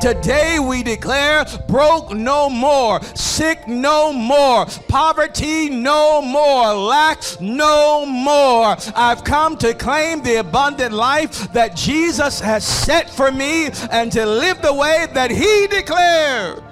Today we declare broke no more, sick no more, poverty no more, lack no more. I've come to claim the abundant life that Jesus has set for me and to live the way that He declares.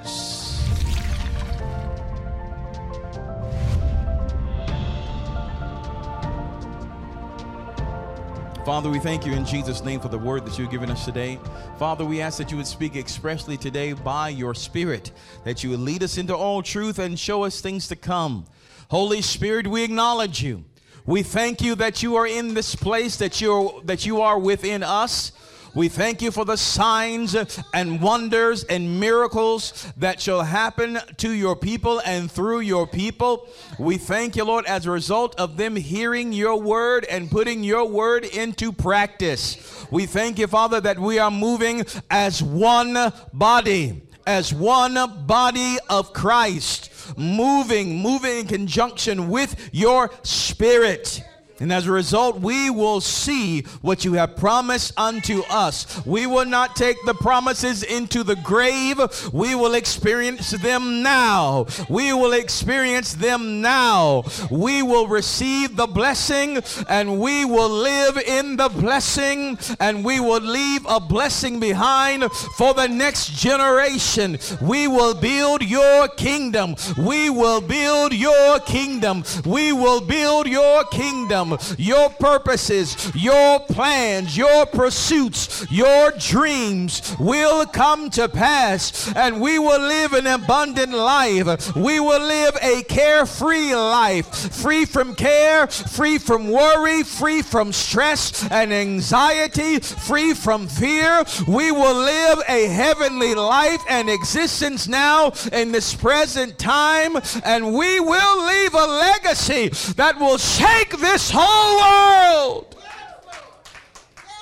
Father, we thank you in Jesus' name for the word that you've given us today. Father, we ask that you would speak expressly today by your Spirit, that you would lead us into all truth and show us things to come. Holy Spirit, we acknowledge you. We thank you that you are in this place, that you are, that you are within us. We thank you for the signs and wonders and miracles that shall happen to your people and through your people. We thank you, Lord, as a result of them hearing your word and putting your word into practice. We thank you, Father, that we are moving as one body, as one body of Christ, moving, moving in conjunction with your spirit. And as a result, we will see what you have promised unto us. We will not take the promises into the grave. We will experience them now. We will experience them now. We will receive the blessing and we will live in the blessing and we will leave a blessing behind for the next generation. We will build your kingdom. We will build your kingdom. We will build your kingdom your purposes, your plans, your pursuits, your dreams will come to pass, and we will live an abundant life. We will live a carefree life, free from care, free from worry, free from stress and anxiety, free from fear. We will live a heavenly life and existence now in this present time, and we will leave a legacy that will shake this whole world.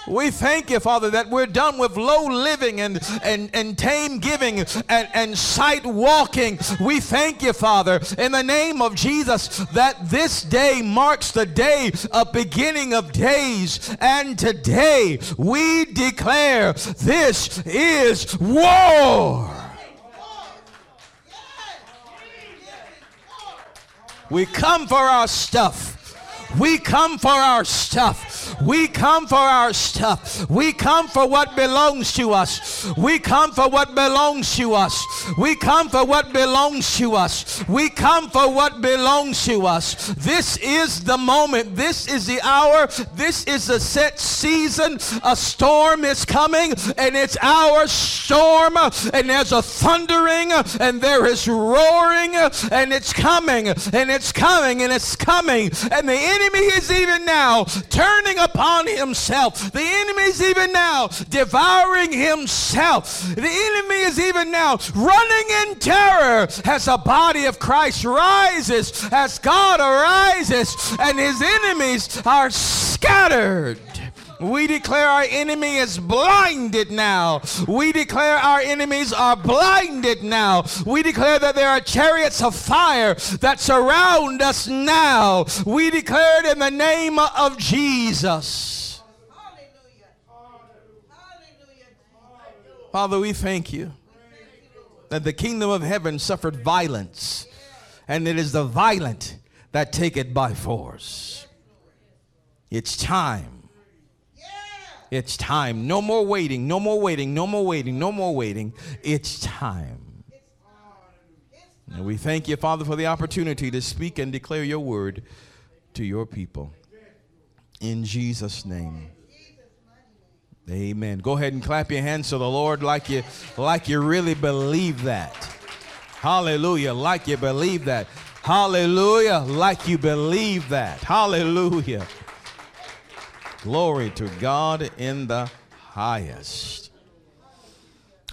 We thank you, Father, that we're done with low living and, and, and tame giving and, and sight walking. We thank you, Father, in the name of Jesus, that this day marks the day of beginning of days. And today we declare this is war. We come for our stuff. We come for our stuff. We come for our stuff. We come for what belongs to us. We come for what belongs to us. We come for what belongs to us. We come for what belongs to us. This is the moment. This is the hour. This is the set season. A storm is coming, and it's our storm. And there's a thundering, and there is roaring, and it's coming, and it's coming, and it's coming. And the enemy is even now turning upon himself. The enemy is even now devouring himself. The enemy is even now running in terror as the body of Christ rises, as God arises, and his enemies are scattered. We declare our enemy is blinded now. We declare our enemies are blinded now. We declare that there are chariots of fire that surround us now. We declare it in the name of Jesus. Father, we thank you that the kingdom of heaven suffered violence, and it is the violent that take it by force. It's time it's time. No more waiting, no more waiting, no more waiting, no more waiting. It's time. And we thank you, Father, for the opportunity to speak and declare your word to your people. In Jesus' name. Amen. Go ahead and clap your hands to the Lord like you like you really believe that. Hallelujah. Like you believe that. Hallelujah. Like you believe that. Hallelujah. Glory to God in the highest.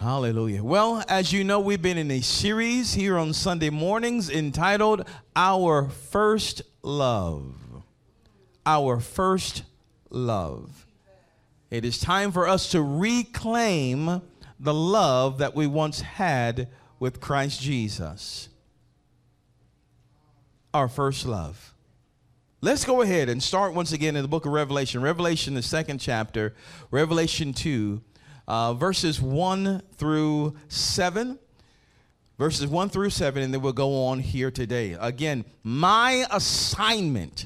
Hallelujah. Well, as you know, we've been in a series here on Sunday mornings entitled Our First Love. our first love. It is time for us to reclaim the love that we once had with Christ Jesus. Our first love. Let's go ahead and start once again in the book of Revelation. Revelation, the second chapter, Revelation 2, uh, verses 1 through 7. Verses 1 through 7, and then we'll go on here today. Again, my assignment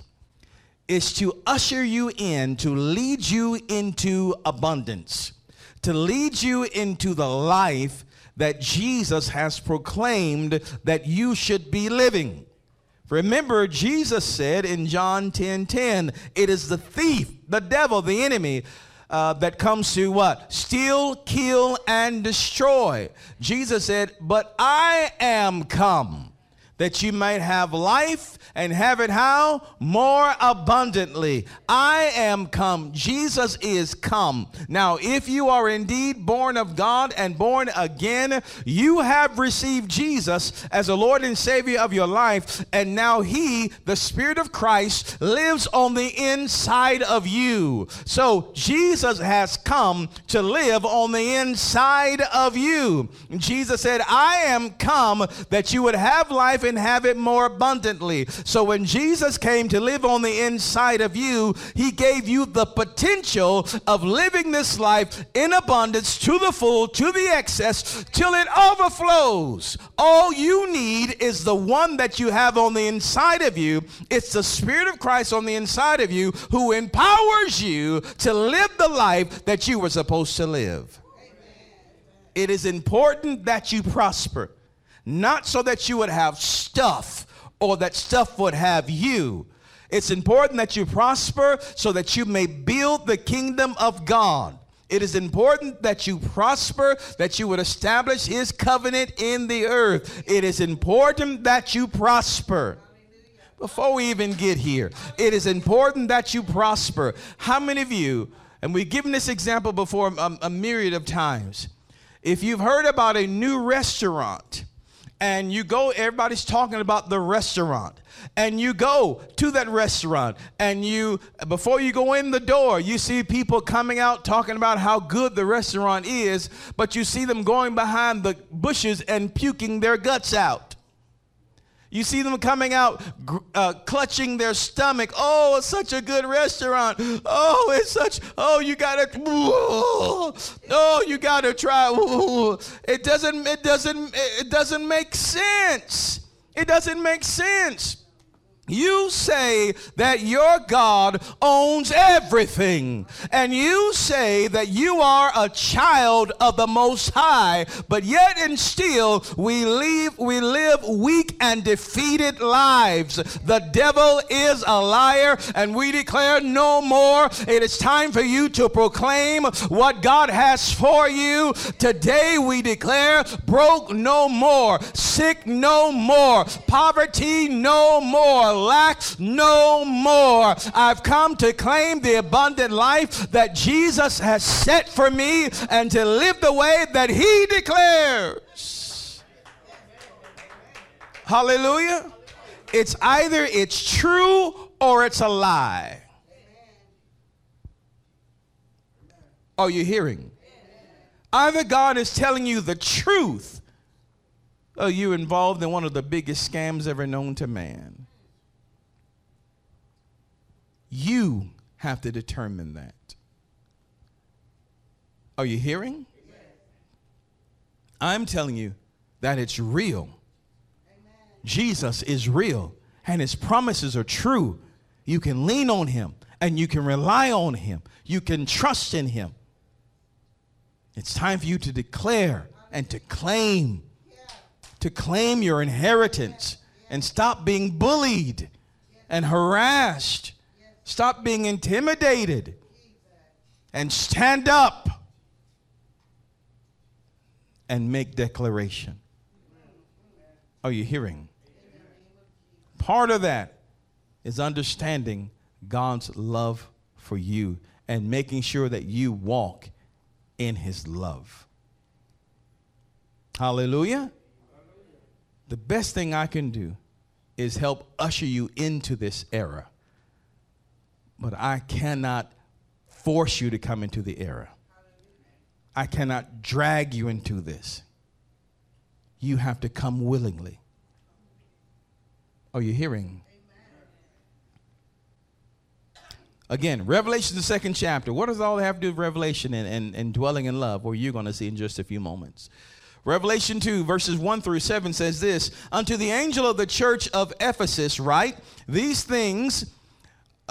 is to usher you in, to lead you into abundance, to lead you into the life that Jesus has proclaimed that you should be living. Remember, Jesus said in John 10 10, it is the thief, the devil, the enemy. Uh, that comes to what? Steal, kill, and destroy. Jesus said, But I am come that you might have life and have it how? More abundantly. I am come. Jesus is come. Now, if you are indeed born of God and born again, you have received Jesus as the Lord and Savior of your life, and now He, the Spirit of Christ, lives on the inside of you. So, Jesus has come to live on the inside of you. Jesus said, I am come that you would have life and have it more abundantly. So when Jesus came to live on the inside of you, he gave you the potential of living this life in abundance to the full, to the excess, till it overflows. All you need is the one that you have on the inside of you. It's the Spirit of Christ on the inside of you who empowers you to live the life that you were supposed to live. It is important that you prosper, not so that you would have stuff or that stuff would have you. It's important that you prosper so that you may build the kingdom of God. It is important that you prosper, that you would establish his covenant in the earth. It is important that you prosper. Before we even get here, it is important that you prosper. How many of you, and we've given this example before a, a myriad of times, if you've heard about a new restaurant, and you go, everybody's talking about the restaurant. And you go to that restaurant, and you, before you go in the door, you see people coming out talking about how good the restaurant is, but you see them going behind the bushes and puking their guts out. You see them coming out, uh, clutching their stomach. Oh, it's such a good restaurant. Oh, it's such. Oh, you gotta. Oh, you gotta try. It doesn't. It doesn't. It doesn't make sense. It doesn't make sense. You say that your God owns everything, and you say that you are a child of the Most High, but yet and still we live we live weak and defeated lives. The devil is a liar, and we declare no more. It is time for you to proclaim what God has for you. Today we declare broke no more, sick no more, poverty no more lack no more. I've come to claim the abundant life that Jesus has set for me and to live the way that He declares. Hallelujah. It's either it's true or it's a lie. Are you hearing? Either God is telling you the truth or you're involved in one of the biggest scams ever known to man. You have to determine that. Are you hearing? I'm telling you that it's real. Jesus is real and his promises are true. You can lean on him and you can rely on him. You can trust in him. It's time for you to declare and to claim, to claim your inheritance and stop being bullied and harassed Stop being intimidated and stand up and make declaration. Are you hearing? Part of that is understanding God's love for you and making sure that you walk in his love. Hallelujah. The best thing I can do is help usher you into this era But I cannot force you to come into the era. I cannot drag you into this. You have to come willingly. Are you hearing? Again, Revelation, the second chapter. What does all have to do with Revelation and, and, and dwelling in love? Or you're going to see in just a few moments. Revelation 2, verses 1 through 7 says this Unto the angel of the church of Ephesus, write, These things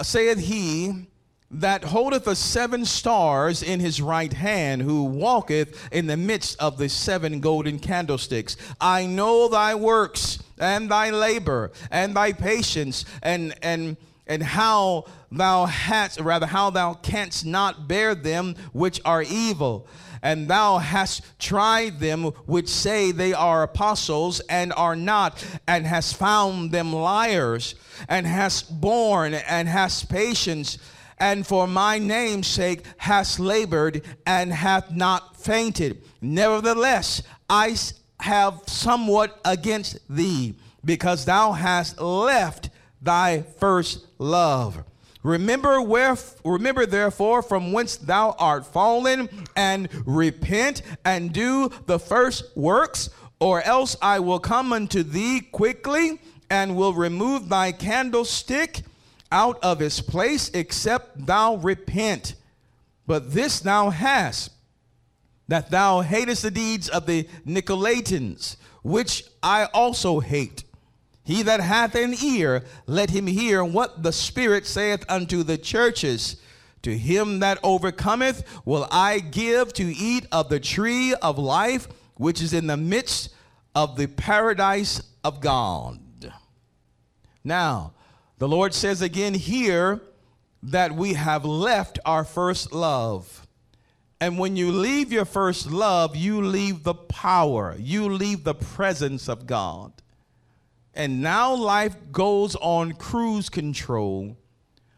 saith he that holdeth the seven stars in his right hand, who walketh in the midst of the seven golden candlesticks. I know thy works and thy labor and thy patience and and and how thou hast rather how thou canst not bear them which are evil and thou hast tried them which say they are apostles and are not, and hast found them liars, and hast borne and hast patience, and for my name's sake hast labored and hath not fainted. Nevertheless, I have somewhat against thee, because thou hast left thy first love. Remember where remember therefore from whence thou art fallen and repent and do the first works or else I will come unto thee quickly and will remove thy candlestick out of its place except thou repent. But this thou hast that thou hatest the deeds of the Nicolaitans, which I also hate. He that hath an ear, let him hear what the Spirit saith unto the churches. To him that overcometh will I give to eat of the tree of life, which is in the midst of the paradise of God. Now, the Lord says again here that we have left our first love. And when you leave your first love, you leave the power, you leave the presence of God and now life goes on cruise control,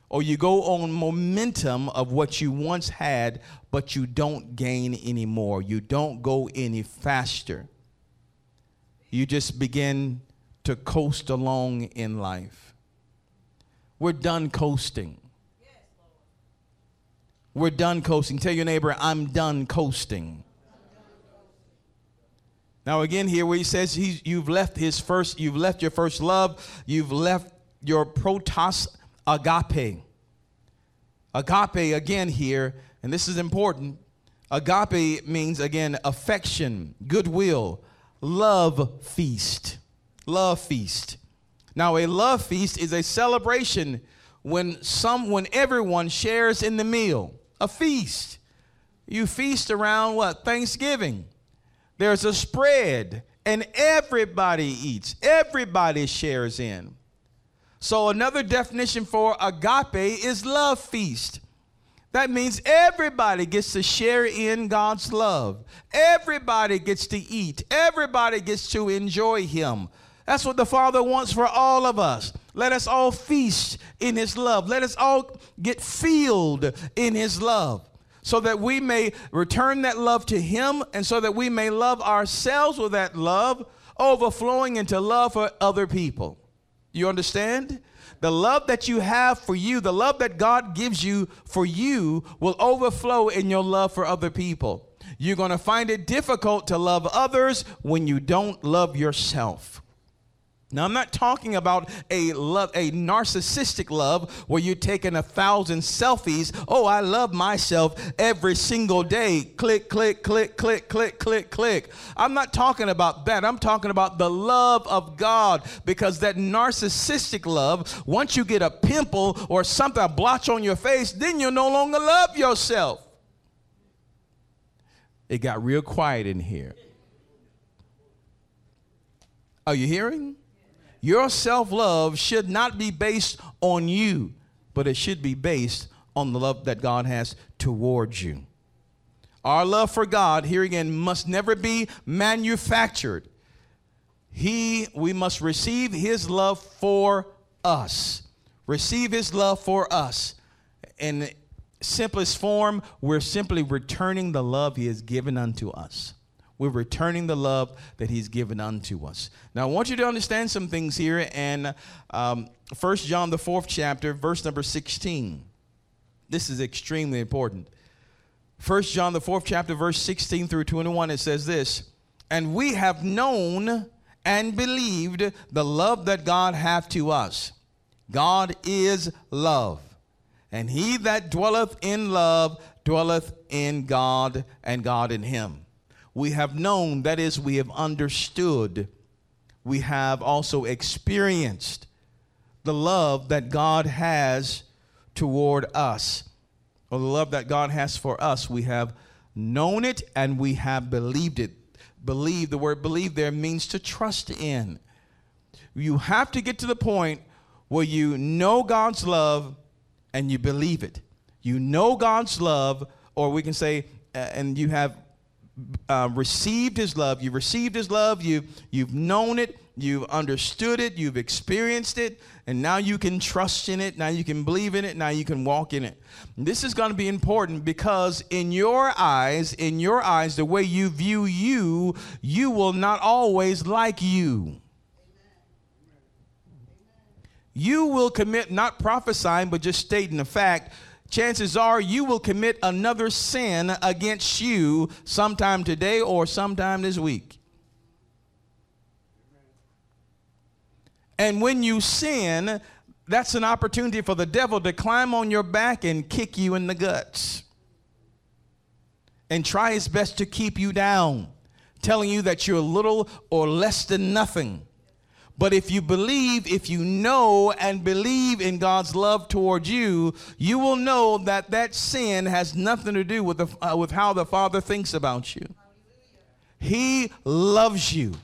or you go on momentum of what you once had, but you don't gain anymore. You don't go any faster. You just begin to coast along in life. We're done coasting. We're done coasting. Tell your neighbor, I'm done coasting. Now again here where he says he's, you've left his first, you've left your first love, you've left your protos agape. Agape again here, and this is important. Agape means again affection, goodwill, love feast. Love feast. Now a love feast is a celebration when some when everyone shares in the meal. A feast. You feast around what? Thanksgiving. There's a spread, and everybody eats, everybody shares in. So, another definition for agape is love feast. That means everybody gets to share in God's love. Everybody gets to eat. Everybody gets to enjoy Him. That's what the Father wants for all of us. Let us all feast in His love. Let us all get filled in His love so that we may return that love to Him and so that we may love ourselves with that love, overflowing into love for other people. You understand? The love that you have for you, the love that God gives you for you, will overflow in your love for other people. You're going to find it difficult to love others when you don't love yourself. Now, I'm not talking about a love, a narcissistic love where you're taking a thousand selfies. Oh, I love myself every single day. Click, click, click, click, click, click, click. I'm not talking about that. I'm talking about the love of God because that narcissistic love, once you get a pimple or something, a blotch on your face, then you no longer love yourself. It got real quiet in here. Are you hearing? Your self love should not be based on you, but it should be based on the love that God has towards you. Our love for God, here again, must never be manufactured. He, we must receive His love for us. Receive His love for us. In simplest form, we're simply returning the love He has given unto us. We're returning the love that He's given unto us. Now, I want you to understand some things here. And um, 1 John, the fourth chapter, verse number 16. This is extremely important. First John the fourth chapter, verse 16 through 21, it says this, and we have known and believed the love that God hath to us. God is love. And he that dwelleth in love dwelleth in God, and God in him. We have known, that is, we have understood, we have also experienced the love that God has toward us, or the love that God has for us. We have known it and we have believed it. Believe, the word believe there means to trust in. You have to get to the point where you know God's love and you believe it. You know God's love, or we can say, uh, and you have uh, received His love. you've received His love. You've you've known it. You've understood it. You've experienced it, and now you can trust in it. Now you can believe in it. Now you can walk in it. This is going to be important because in your eyes, in your eyes, the way you view you, you will not always like you you will commit not prophesying, but just stating the fact. Chances are you will commit another sin against you sometime today or sometime this week. And when you sin, that's an opportunity for the devil to climb on your back and kick you in the guts and try his best to keep you down, telling you that you're little or less than nothing. But if you believe, if you know and believe in God's love towards you, you will know that that sin has nothing to do with, the, uh, with how the Father thinks about you. He loves you.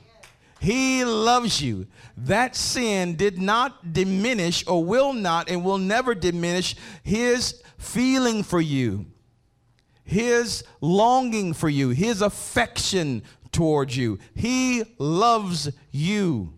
He loves you. That sin did not diminish or will not and will never diminish his feeling for you, his longing for you, his affection towards you. He loves you.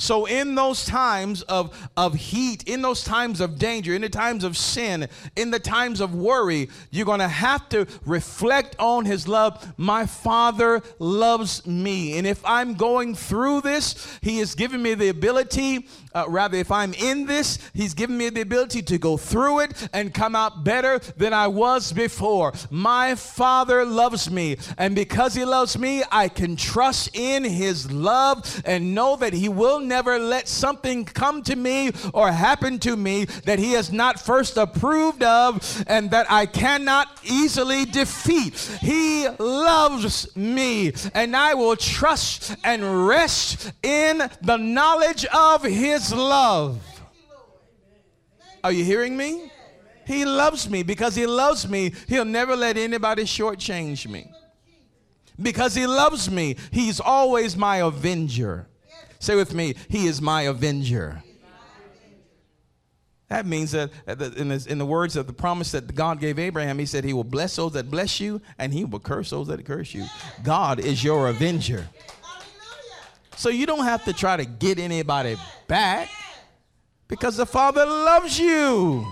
So, in those times of, of heat, in those times of danger, in the times of sin, in the times of worry, you're going to have to reflect on His love. My Father loves me. And if I'm going through this, He has given me the ability uh, rather, if I'm in this, He's given me the ability to go through it and come out better than I was before. My Father loves me, and because He loves me, I can trust in His love and know that He will never let something come to me or happen to me that He has not first approved of and that I cannot easily defeat. He loves me, and I will trust and rest in the knowledge of His his love. Are you hearing me? He loves me. Because he loves me, he'll never let anybody shortchange me. Because he loves me, he's always my avenger. Say with me, he is my avenger. That means that in the, in the words of the promise that God gave Abraham, he said, He will bless those that bless you and He will curse those that curse you. God is your avenger. So you don't have to try to get anybody back because the Father loves you.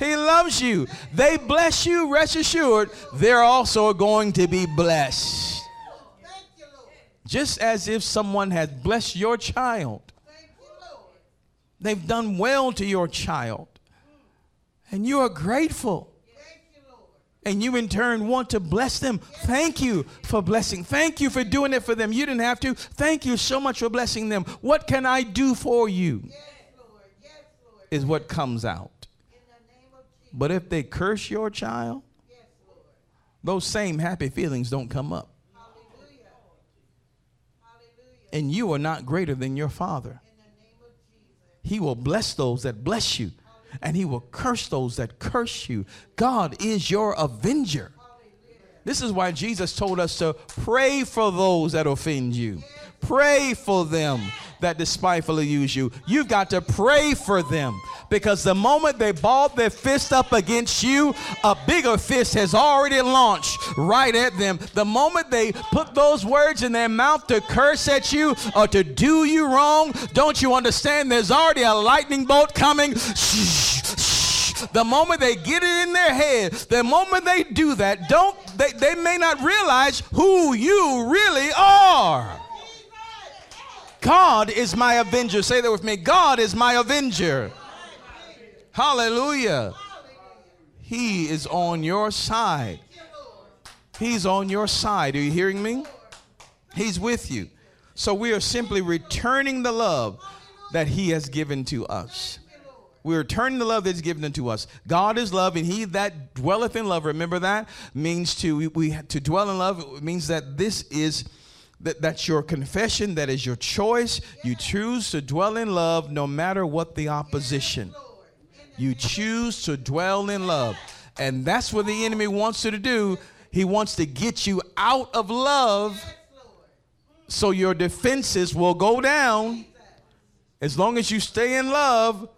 He loves you. They bless you, rest assured, they're also going to be blessed. Just as if someone had blessed your child, they've done well to your child, and you are grateful and you in turn want to bless them. Thank you for blessing. Thank you for doing it for them. You didn't have to. Thank you so much for blessing them. What can I do for you? Yes, Lord. Yes, Lord. Is what comes out. But if they curse your child, yes, those same happy feelings don't come up. Hallelujah. Hallelujah. And you are not greater than your Father. He will bless those that bless you and he will curse those that curse you. God is your avenger. This is why Jesus told us to pray for those that offend you. Pray for them that despitefully use you. You've got to pray for them because the moment they ball their fist up against you, a bigger fist has already launched right at them. The moment they put those words in their mouth to curse at you or to do you wrong, don't you understand? There's already a lightning bolt coming. The moment they get it in their head, the moment they do that, don't they, they may not realize who you really are. God is my avenger. Say that with me. God is my avenger. Hallelujah. He is on your side. He's on your side. Are you hearing me? He's with you. So we are simply returning the love that He has given to us. We're returning the love that's given unto us. God is love, and He that dwelleth in love, remember that, means to we, we to dwell in love means that this is that, that's your confession, that is your choice. You choose to dwell in love no matter what the opposition. You choose to dwell in love. And that's what the enemy wants you to do. He wants to get you out of love so your defenses will go down. As long as you stay in love,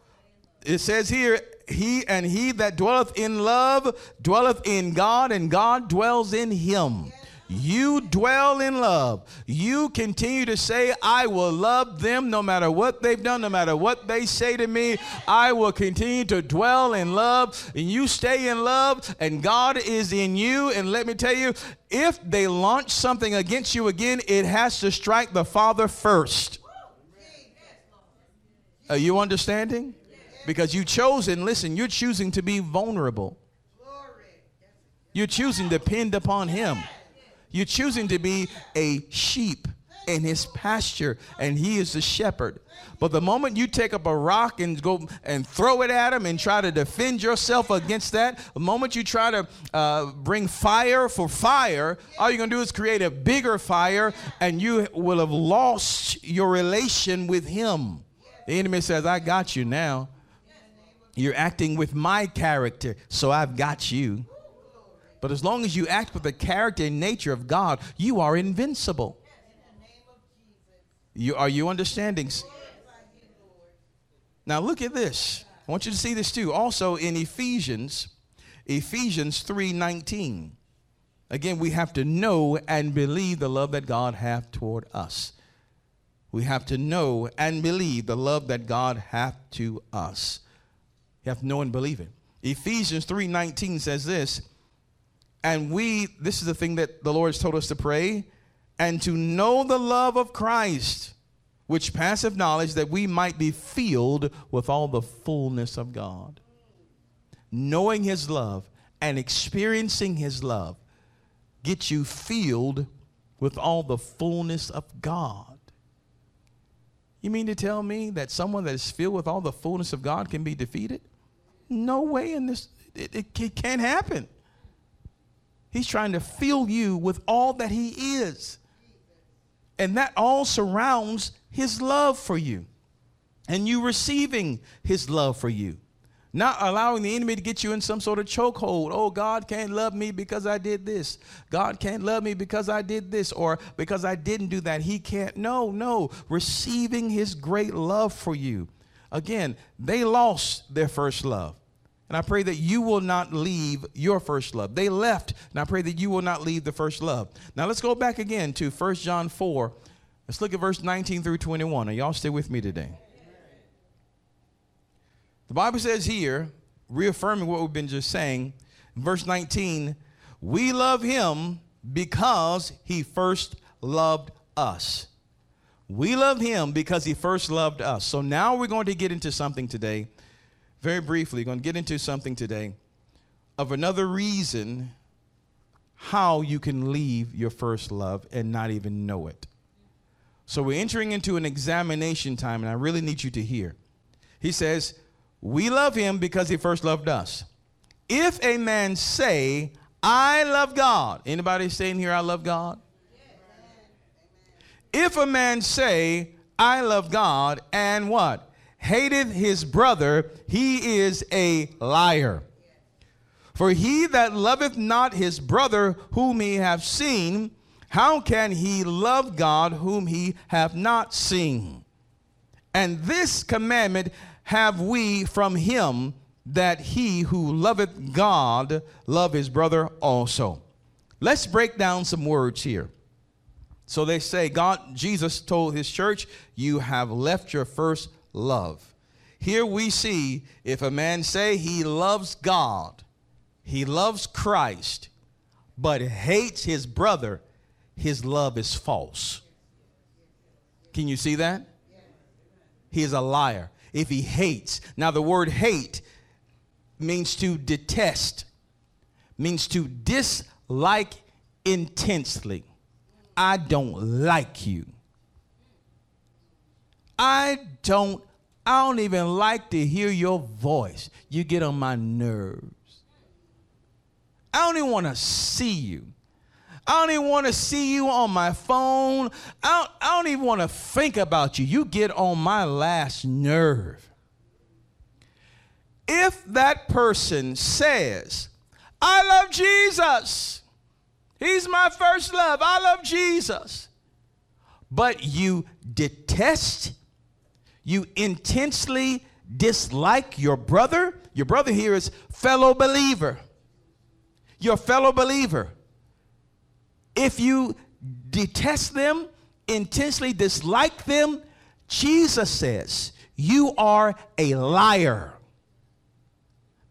it says here, he and he that dwelleth in love dwelleth in God, and God dwells in him. You dwell in love. You continue to say, I will love them no matter what they've done, no matter what they say to me. I will continue to dwell in love. And you stay in love, and God is in you. And let me tell you, if they launch something against you again, it has to strike the Father first. Are you understanding? Because you chosen, listen, you're choosing to be vulnerable. You're choosing to depend upon Him. You're choosing to be a sheep in his pasture, and he is the shepherd. But the moment you take up a rock and go and throw it at him and try to defend yourself against that, the moment you try to uh, bring fire for fire, all you're going to do is create a bigger fire, and you will have lost your relation with him. The enemy says, I got you now. You're acting with my character, so I've got you. But as long as you act with the character and nature of God, you are invincible. You, are you understanding? Now look at this. I want you to see this too. Also in Ephesians, Ephesians 3:19. Again, we have to know and believe the love that God hath toward us. We have to know and believe the love that God hath to us. You have to know and believe it. Ephesians 3:19 says this, and we, this is the thing that the Lord has told us to pray, and to know the love of Christ, which passeth knowledge, that we might be filled with all the fullness of God. Knowing his love and experiencing his love get you filled with all the fullness of God. You mean to tell me that someone that is filled with all the fullness of God can be defeated? No way in this, it, it, it can't happen. He's trying to fill you with all that He is. And that all surrounds His love for you and you receiving His love for you. Not allowing the enemy to get you in some sort of chokehold. Oh, God can't love me because I did this. God can't love me because I did this or because I didn't do that. He can't. No, no. Receiving His great love for you. Again, they lost their first love. And I pray that you will not leave your first love. They left, and I pray that you will not leave the first love. Now let's go back again to 1 John 4. Let's look at verse 19 through 21. Are y'all stay with me today? The Bible says here, reaffirming what we've been just saying, verse 19, we love him because he first loved us. We love him because he first loved us. So now we're going to get into something today very briefly, going to get into something today of another reason how you can leave your first love and not even know it. So we're entering into an examination time, and I really need you to hear. He says, We love him because he first loved us. If a man say, I love God, anybody saying here, I love God? If a man say, I love God, and what? Hateth his brother, he is a liar. For he that loveth not his brother whom he hath seen, how can he love God whom he hath not seen? And this commandment have we from him that he who loveth God love his brother also. Let's break down some words here. So they say, God, Jesus told his church, You have left your first love. Here we see if a man say he loves God, he loves Christ, but hates his brother, his love is false. Can you see that? He is a liar. If he hates, now the word hate means to detest, means to dislike intensely. I don't like you. I don't I don't even like to hear your voice. You get on my nerves. I don't even want to see you. I don't even want to see you on my phone. I don't, I don't even want to think about you. You get on my last nerve. If that person says, I love Jesus, He's my first love, I love Jesus, but you detest you intensely dislike your brother, your brother here is fellow believer. Your fellow believer. If you detest them, intensely dislike them, Jesus says, you are a liar.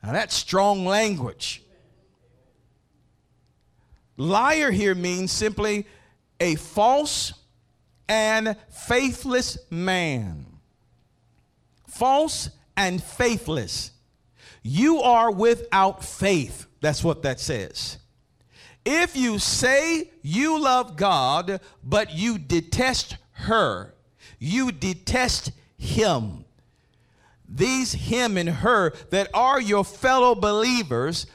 Now that's strong language. Liar here means simply a false and faithless man false and faithless. You are without faith. That's what that says. If you say you love God, but you detest her, you detest him. These him and her that are your fellow believers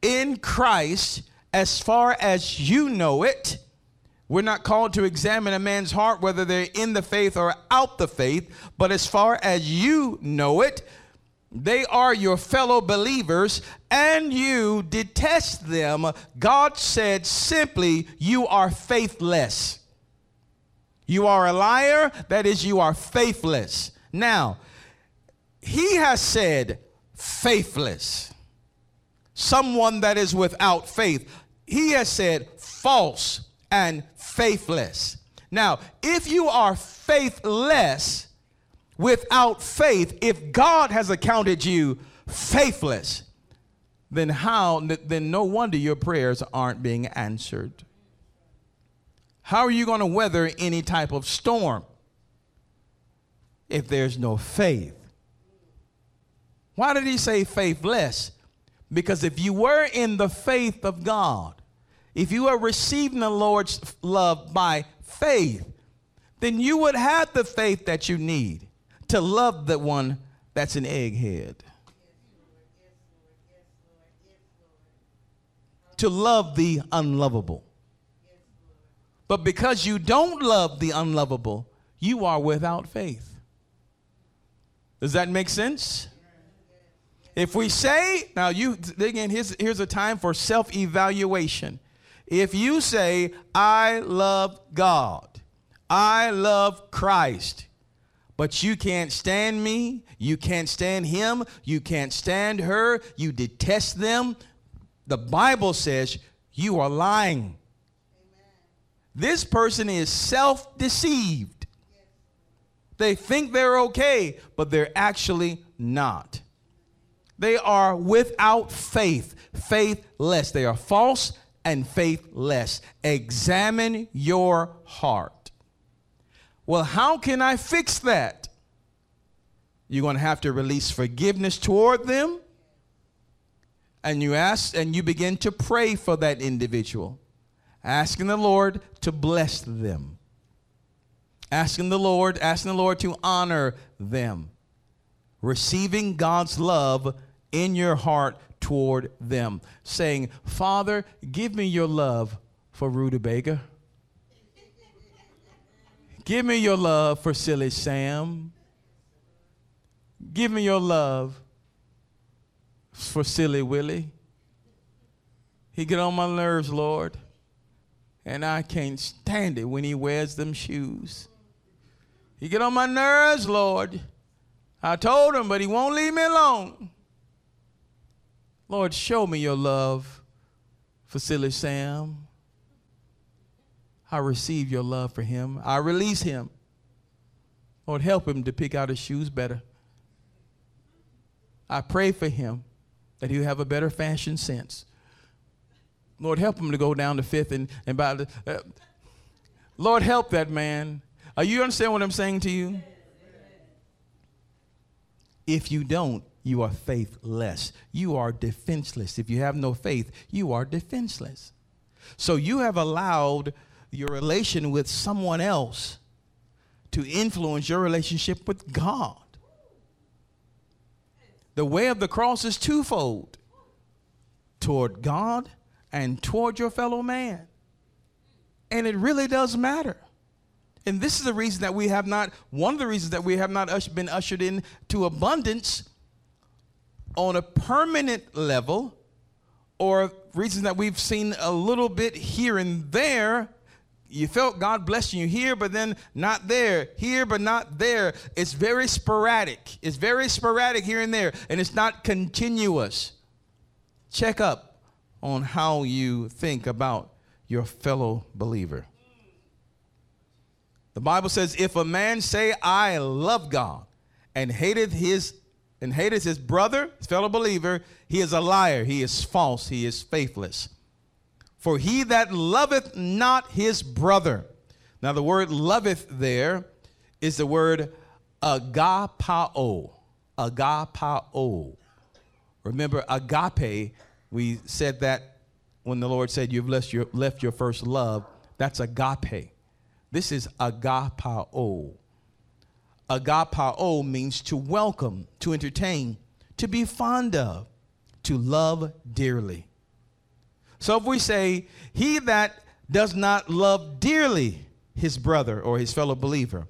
in Christ, as far as you know it, we're not called to examine a man's heart whether they're in the faith or out the faith, but as far as you know it, they are your fellow believers and you detest them. God said simply, You are faithless. You are a liar, that is, you are faithless. Now, he has said faithless, someone that is without faith. He has said false and faithless. Now, if you are faithless without faith, if God has accounted you faithless, then how then no wonder your prayers aren't being answered. How are you going to weather any type of storm if there's no faith? Why did he say faithless? Because if you were in the faith of God, if you are receiving the Lord's love by faith, then you would have the faith that you need to love the one that's an egghead. To love the unlovable. But because you don't love the unlovable, you are without faith. Does that make sense? If we say, now you again, here's, here's a time for self evaluation. If you say, I love God, I love Christ, but you can't stand me, you can't stand him, you can't stand her, you detest them, the Bible says you are lying. Amen. This person is self deceived. They think they're okay, but they're actually not. They are without faith, faithless. They are false and faithless. Examine your heart. Well, how can I fix that? You're going to have to release forgiveness toward them. And you ask and you begin to pray for that individual, asking the Lord to bless them. Asking the Lord, asking the Lord to honor them. Receiving God's love in your heart toward them, saying, Father, give me your love for Rutabaga. Give me your love for Silly Sam. Give me your love for Silly Willie. He get on my nerves, Lord. And I can't stand it when he wears them shoes. He get on my nerves, Lord. I told him, but he won't leave me alone. Lord, show me your love for Silly Sam. I receive your love for him. I release him. Lord, help him to pick out his shoes better. I pray for him that he'll have a better fashion sense. Lord, help him to go down to fifth and, and buy the. Uh, Lord, help that man. Are you understand what I'm saying to you? If you don't, you are faithless. You are defenseless. If you have no faith, you are defenseless. So you have allowed your relation with someone else to influence your relationship with God. The way of the cross is twofold toward God and toward your fellow man. And it really does matter. And this is the reason that we have not, one of the reasons that we have not been ushered into abundance on a permanent level, or reasons that we've seen a little bit here and there. You felt God blessing you here, but then not there. Here, but not there. It's very sporadic. It's very sporadic here and there, and it's not continuous. Check up on how you think about your fellow believer. The Bible says, if a man say, I love God, and hateth his and hate is his brother, his fellow believer, he is a liar, he is false, he is faithless. For he that loveth not his brother. Now the word loveth there is the word agapao. Agapao. Remember agape, we said that when the Lord said you've left your, left your first love, that's agape. This is agapao. Agapao means to welcome, to entertain, to be fond of, to love dearly. So if we say, he that does not love dearly his brother or his fellow believer,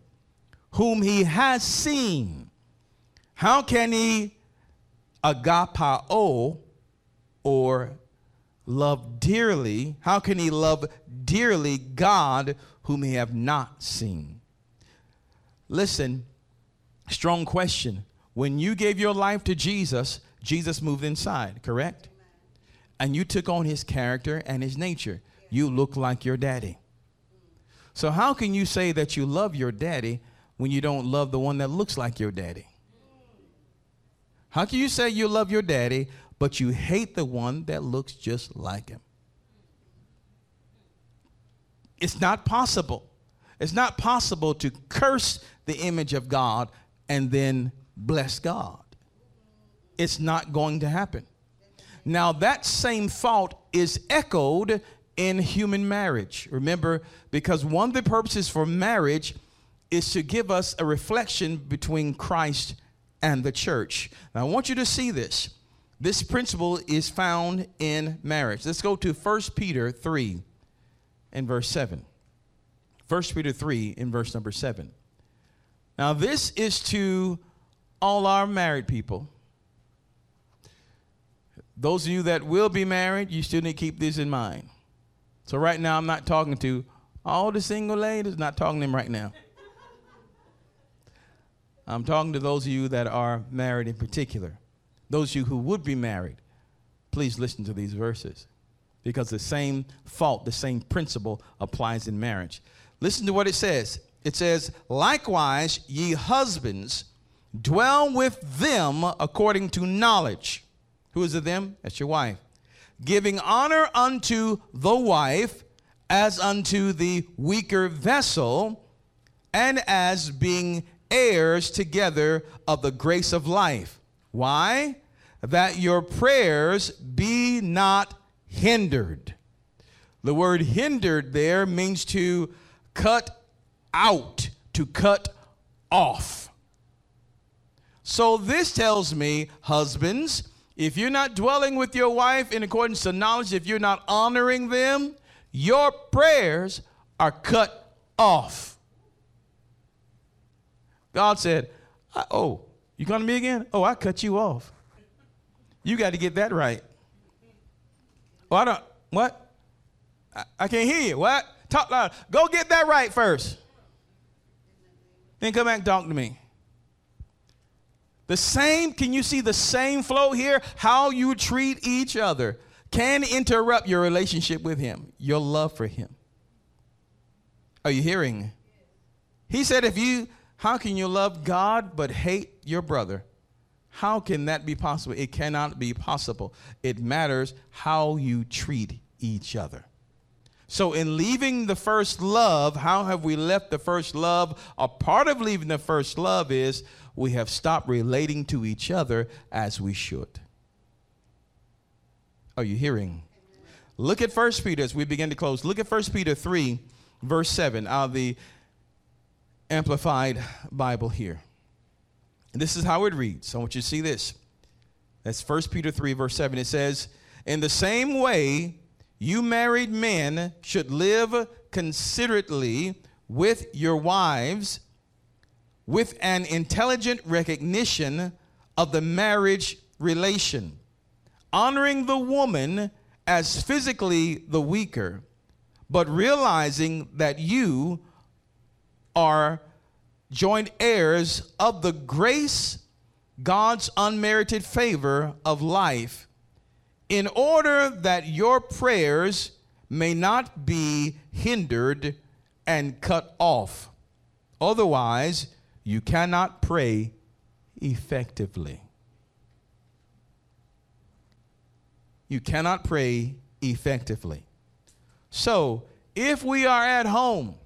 whom he has seen, how can he agapao or love dearly? How can he love dearly God whom he have not seen? Listen, strong question. When you gave your life to Jesus, Jesus moved inside, correct? And you took on his character and his nature. You look like your daddy. So, how can you say that you love your daddy when you don't love the one that looks like your daddy? How can you say you love your daddy, but you hate the one that looks just like him? It's not possible. It's not possible to curse the image of God and then bless God. It's not going to happen. Now, that same thought is echoed in human marriage. Remember, because one of the purposes for marriage is to give us a reflection between Christ and the church. Now, I want you to see this. This principle is found in marriage. Let's go to 1 Peter 3 and verse 7. 1 Peter 3 in verse number 7. Now, this is to all our married people. Those of you that will be married, you still need to keep this in mind. So, right now, I'm not talking to all the single ladies, not talking to them right now. I'm talking to those of you that are married in particular. Those of you who would be married, please listen to these verses because the same fault, the same principle applies in marriage. Listen to what it says. It says, Likewise, ye husbands, dwell with them according to knowledge. Who is it them? That's your wife. Giving honor unto the wife as unto the weaker vessel, and as being heirs together of the grace of life. Why? That your prayers be not hindered. The word hindered there means to cut out, to cut off. So this tells me, husbands, if you're not dwelling with your wife in accordance to knowledge, if you're not honoring them, your prayers are cut off. God said, Oh, you come to me again? Oh, I cut you off. You got to get that right. Oh, I don't, what? I, I can't hear you. What? Talk loud. Go get that right first. Then come back and talk to me. The same, can you see the same flow here? How you treat each other can interrupt your relationship with Him, your love for Him. Are you hearing? He said, if you, how can you love God but hate your brother? How can that be possible? It cannot be possible. It matters how you treat each other. So, in leaving the first love, how have we left the first love? A part of leaving the first love is we have stopped relating to each other as we should. Are you hearing? Look at 1 Peter as we begin to close. Look at 1 Peter 3, verse 7 out of the Amplified Bible here. And this is how it reads. I want you to see this. That's 1 Peter 3, verse 7. It says, In the same way, you married men should live considerately with your wives with an intelligent recognition of the marriage relation, honoring the woman as physically the weaker, but realizing that you are joint heirs of the grace, God's unmerited favor of life in order that your prayers may not be hindered and cut off. Otherwise, you cannot pray effectively. You cannot pray effectively. So, if we are at home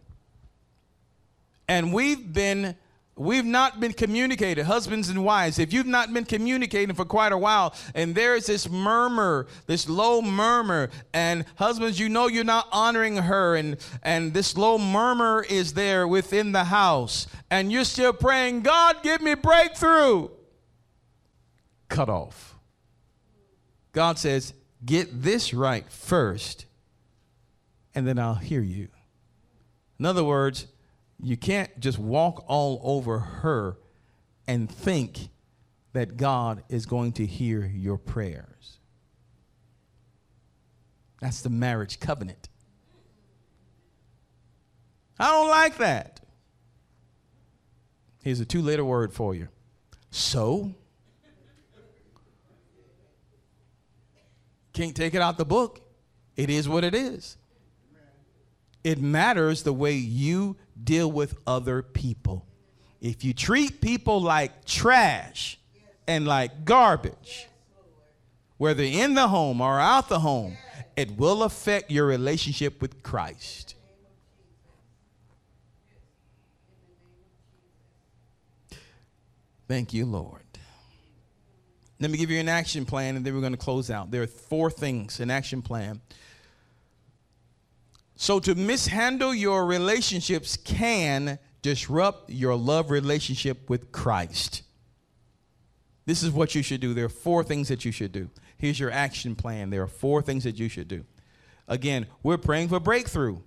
and we've been We've not been communicated, husbands and wives. If you've not been communicating for quite a while, and there's this murmur, this low murmur, and husbands, you know you're not honoring her, and, and this low murmur is there within the house, and you're still praying, God, give me breakthrough. Cut off. God says, get this right first, and then I'll hear you. In other words, you can't just walk all over her and think that God is going to hear your prayers. That's the marriage covenant. I don't like that. Here's a two letter word for you. So, can't take it out the book. It is what it is. It matters the way you deal with other people. If you treat people like trash and like garbage, whether in the home or out the home, it will affect your relationship with Christ. Thank you, Lord. Let me give you an action plan and then we're going to close out. There are four things, an action plan so to mishandle your relationships can disrupt your love relationship with Christ. This is what you should do. There are four things that you should do. Here's your action plan. There are four things that you should do. Again, we're praying for breakthrough.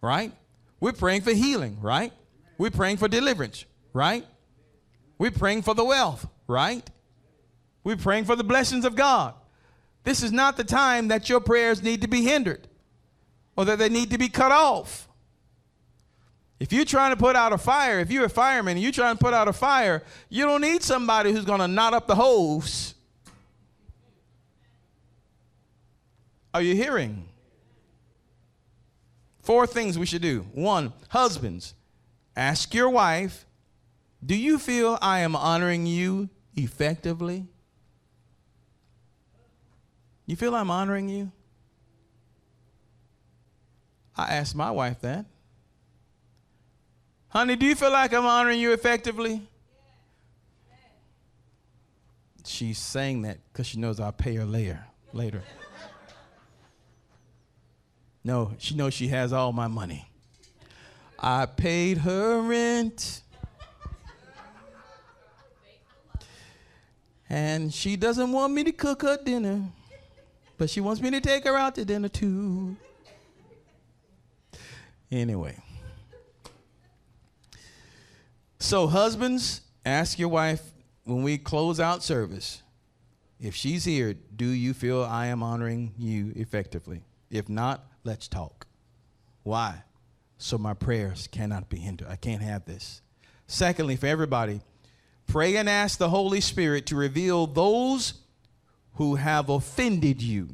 Right? We're praying for healing, right? We're praying for deliverance, right? We're praying for the wealth, right? We're praying for the blessings of God. This is not the time that your prayers need to be hindered or that they need to be cut off. If you're trying to put out a fire, if you're a fireman and you're trying to put out a fire, you don't need somebody who's going to knot up the hose. Are you hearing? Four things we should do. One, husbands, ask your wife, do you feel I am honoring you effectively? You feel I'm honoring you? I asked my wife that. Honey, do you feel like I'm honoring you effectively? She's saying that because she knows I'll pay her later. Later. No, she knows she has all my money. I paid her rent. And she doesn't want me to cook her dinner. But she wants me to take her out to dinner too. Anyway. So, husbands, ask your wife when we close out service if she's here, do you feel I am honoring you effectively? If not, let's talk. Why? So my prayers cannot be hindered. I can't have this. Secondly, for everybody, pray and ask the Holy Spirit to reveal those who have offended you.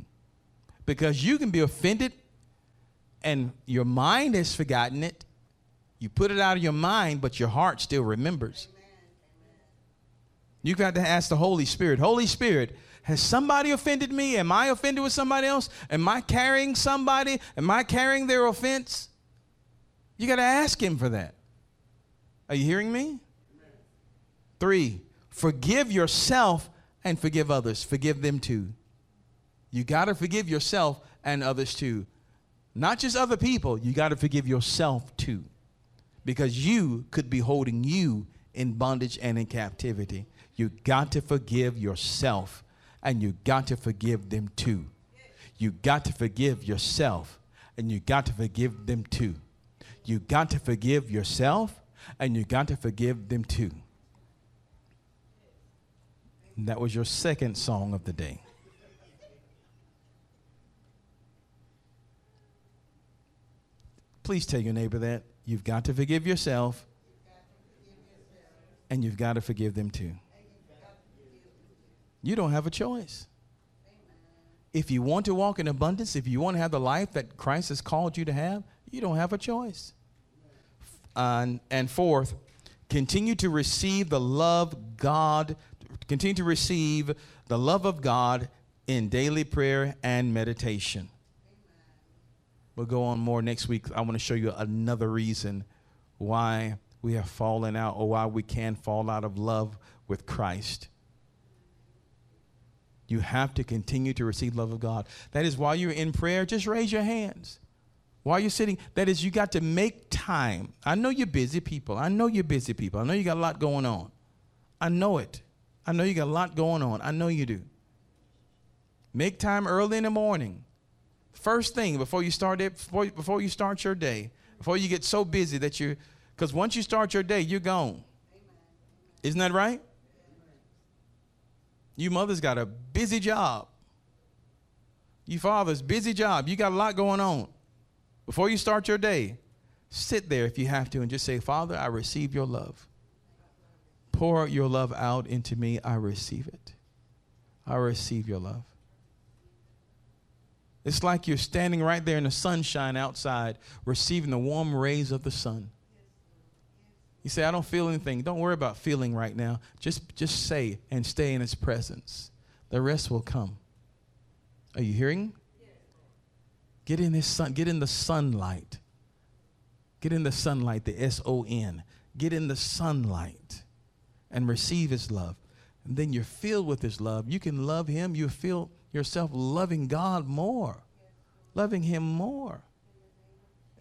Because you can be offended and your mind has forgotten it. You put it out of your mind, but your heart still remembers. You've got to ask the Holy Spirit, Holy Spirit, has somebody offended me? Am I offended with somebody else? Am I carrying somebody? Am I carrying their offense? You got to ask Him for that. Are you hearing me? Three, forgive yourself and forgive others. Forgive them too. You got to forgive yourself and others too. Not just other people, you got to forgive yourself too. Because you could be holding you in bondage and in captivity. You got to forgive yourself and you got to forgive them too. You got to forgive yourself and you got to forgive them too. You got to forgive yourself and you got to forgive them too. And that was your second song of the day. Please tell your neighbor that you've got to forgive yourself and you've got to forgive them too. You don't have a choice. If you want to walk in abundance, if you want to have the life that Christ has called you to have, you don't have a choice. Uh, and fourth, continue to receive the love God, continue to receive the love of God in daily prayer and meditation. We'll go on more next week. I want to show you another reason why we have fallen out or why we can fall out of love with Christ. You have to continue to receive love of God. That is while you're in prayer, just raise your hands. While you're sitting, that is, you got to make time. I know you're busy people. I know you're busy people. I know you got a lot going on. I know it. I know you got a lot going on. I know you do. Make time early in the morning. First thing before you start it, before, before you start your day, before you get so busy that you, because once you start your day, you're gone. Isn't that right? You mothers got a busy job. You fathers, busy job. You got a lot going on. Before you start your day, sit there if you have to and just say, Father, I receive your love. Pour your love out into me. I receive it. I receive your love. It's like you're standing right there in the sunshine outside, receiving the warm rays of the sun. You say, I don't feel anything. Don't worry about feeling right now. Just, just say and stay in his presence. The rest will come. Are you hearing? Get in his sun, get in the sunlight. Get in the sunlight, the S O N. Get in the sunlight and receive his love. And then you're filled with his love. You can love him. You feel yourself loving God more, loving him more.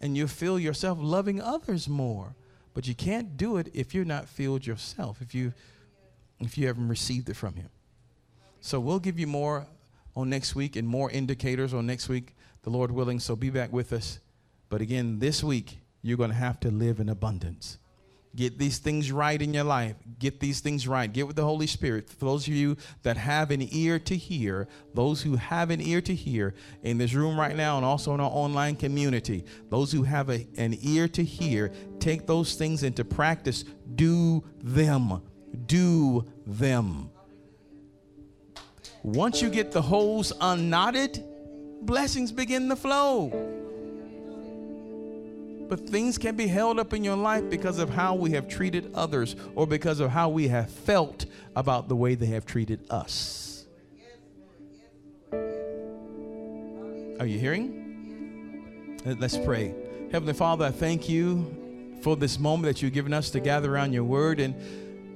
And you feel yourself loving others more. But you can't do it if you're not filled yourself, if you if you haven't received it from him. So we'll give you more on next week and more indicators on next week the Lord willing. So be back with us. But again, this week, you're going to have to live in abundance. Get these things right in your life. Get these things right. Get with the Holy Spirit. For those of you that have an ear to hear, those who have an ear to hear in this room right now and also in our online community, those who have a, an ear to hear, take those things into practice. Do them. Do them. Once you get the hose unknotted, blessings begin to flow. But things can be held up in your life because of how we have treated others or because of how we have felt about the way they have treated us. Are you hearing? Let's pray. Heavenly Father, I thank you for this moment that you've given us to gather around your word. And,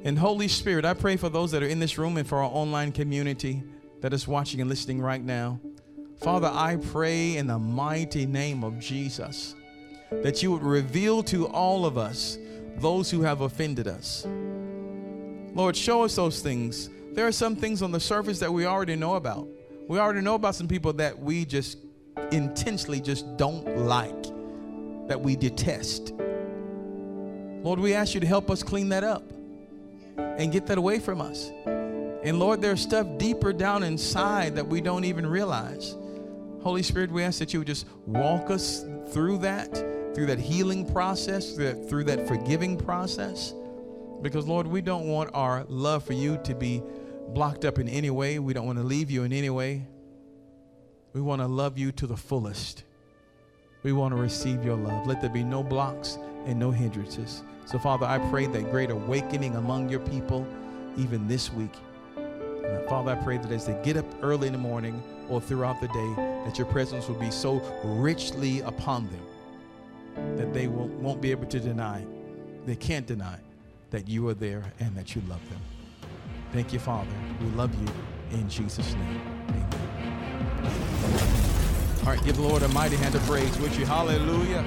and Holy Spirit, I pray for those that are in this room and for our online community that is watching and listening right now. Father, I pray in the mighty name of Jesus that you would reveal to all of us those who have offended us. Lord, show us those things. There are some things on the surface that we already know about. We already know about some people that we just intentionally just don't like, that we detest. Lord, we ask you to help us clean that up and get that away from us. And Lord, there's stuff deeper down inside that we don't even realize. Holy Spirit, we ask that you would just walk us through that, through that healing process, through that, through that forgiving process. Because, Lord, we don't want our love for you to be blocked up in any way. We don't want to leave you in any way. We want to love you to the fullest. We want to receive your love. Let there be no blocks and no hindrances. So, Father, I pray that great awakening among your people even this week. And Father, I pray that as they get up early in the morning or throughout the day, that your presence will be so richly upon them that they won't, won't be able to deny, they can't deny that you are there and that you love them. Thank you, Father. We love you in Jesus' name. Amen. All right, give the Lord a mighty hand of praise, would you? Hallelujah.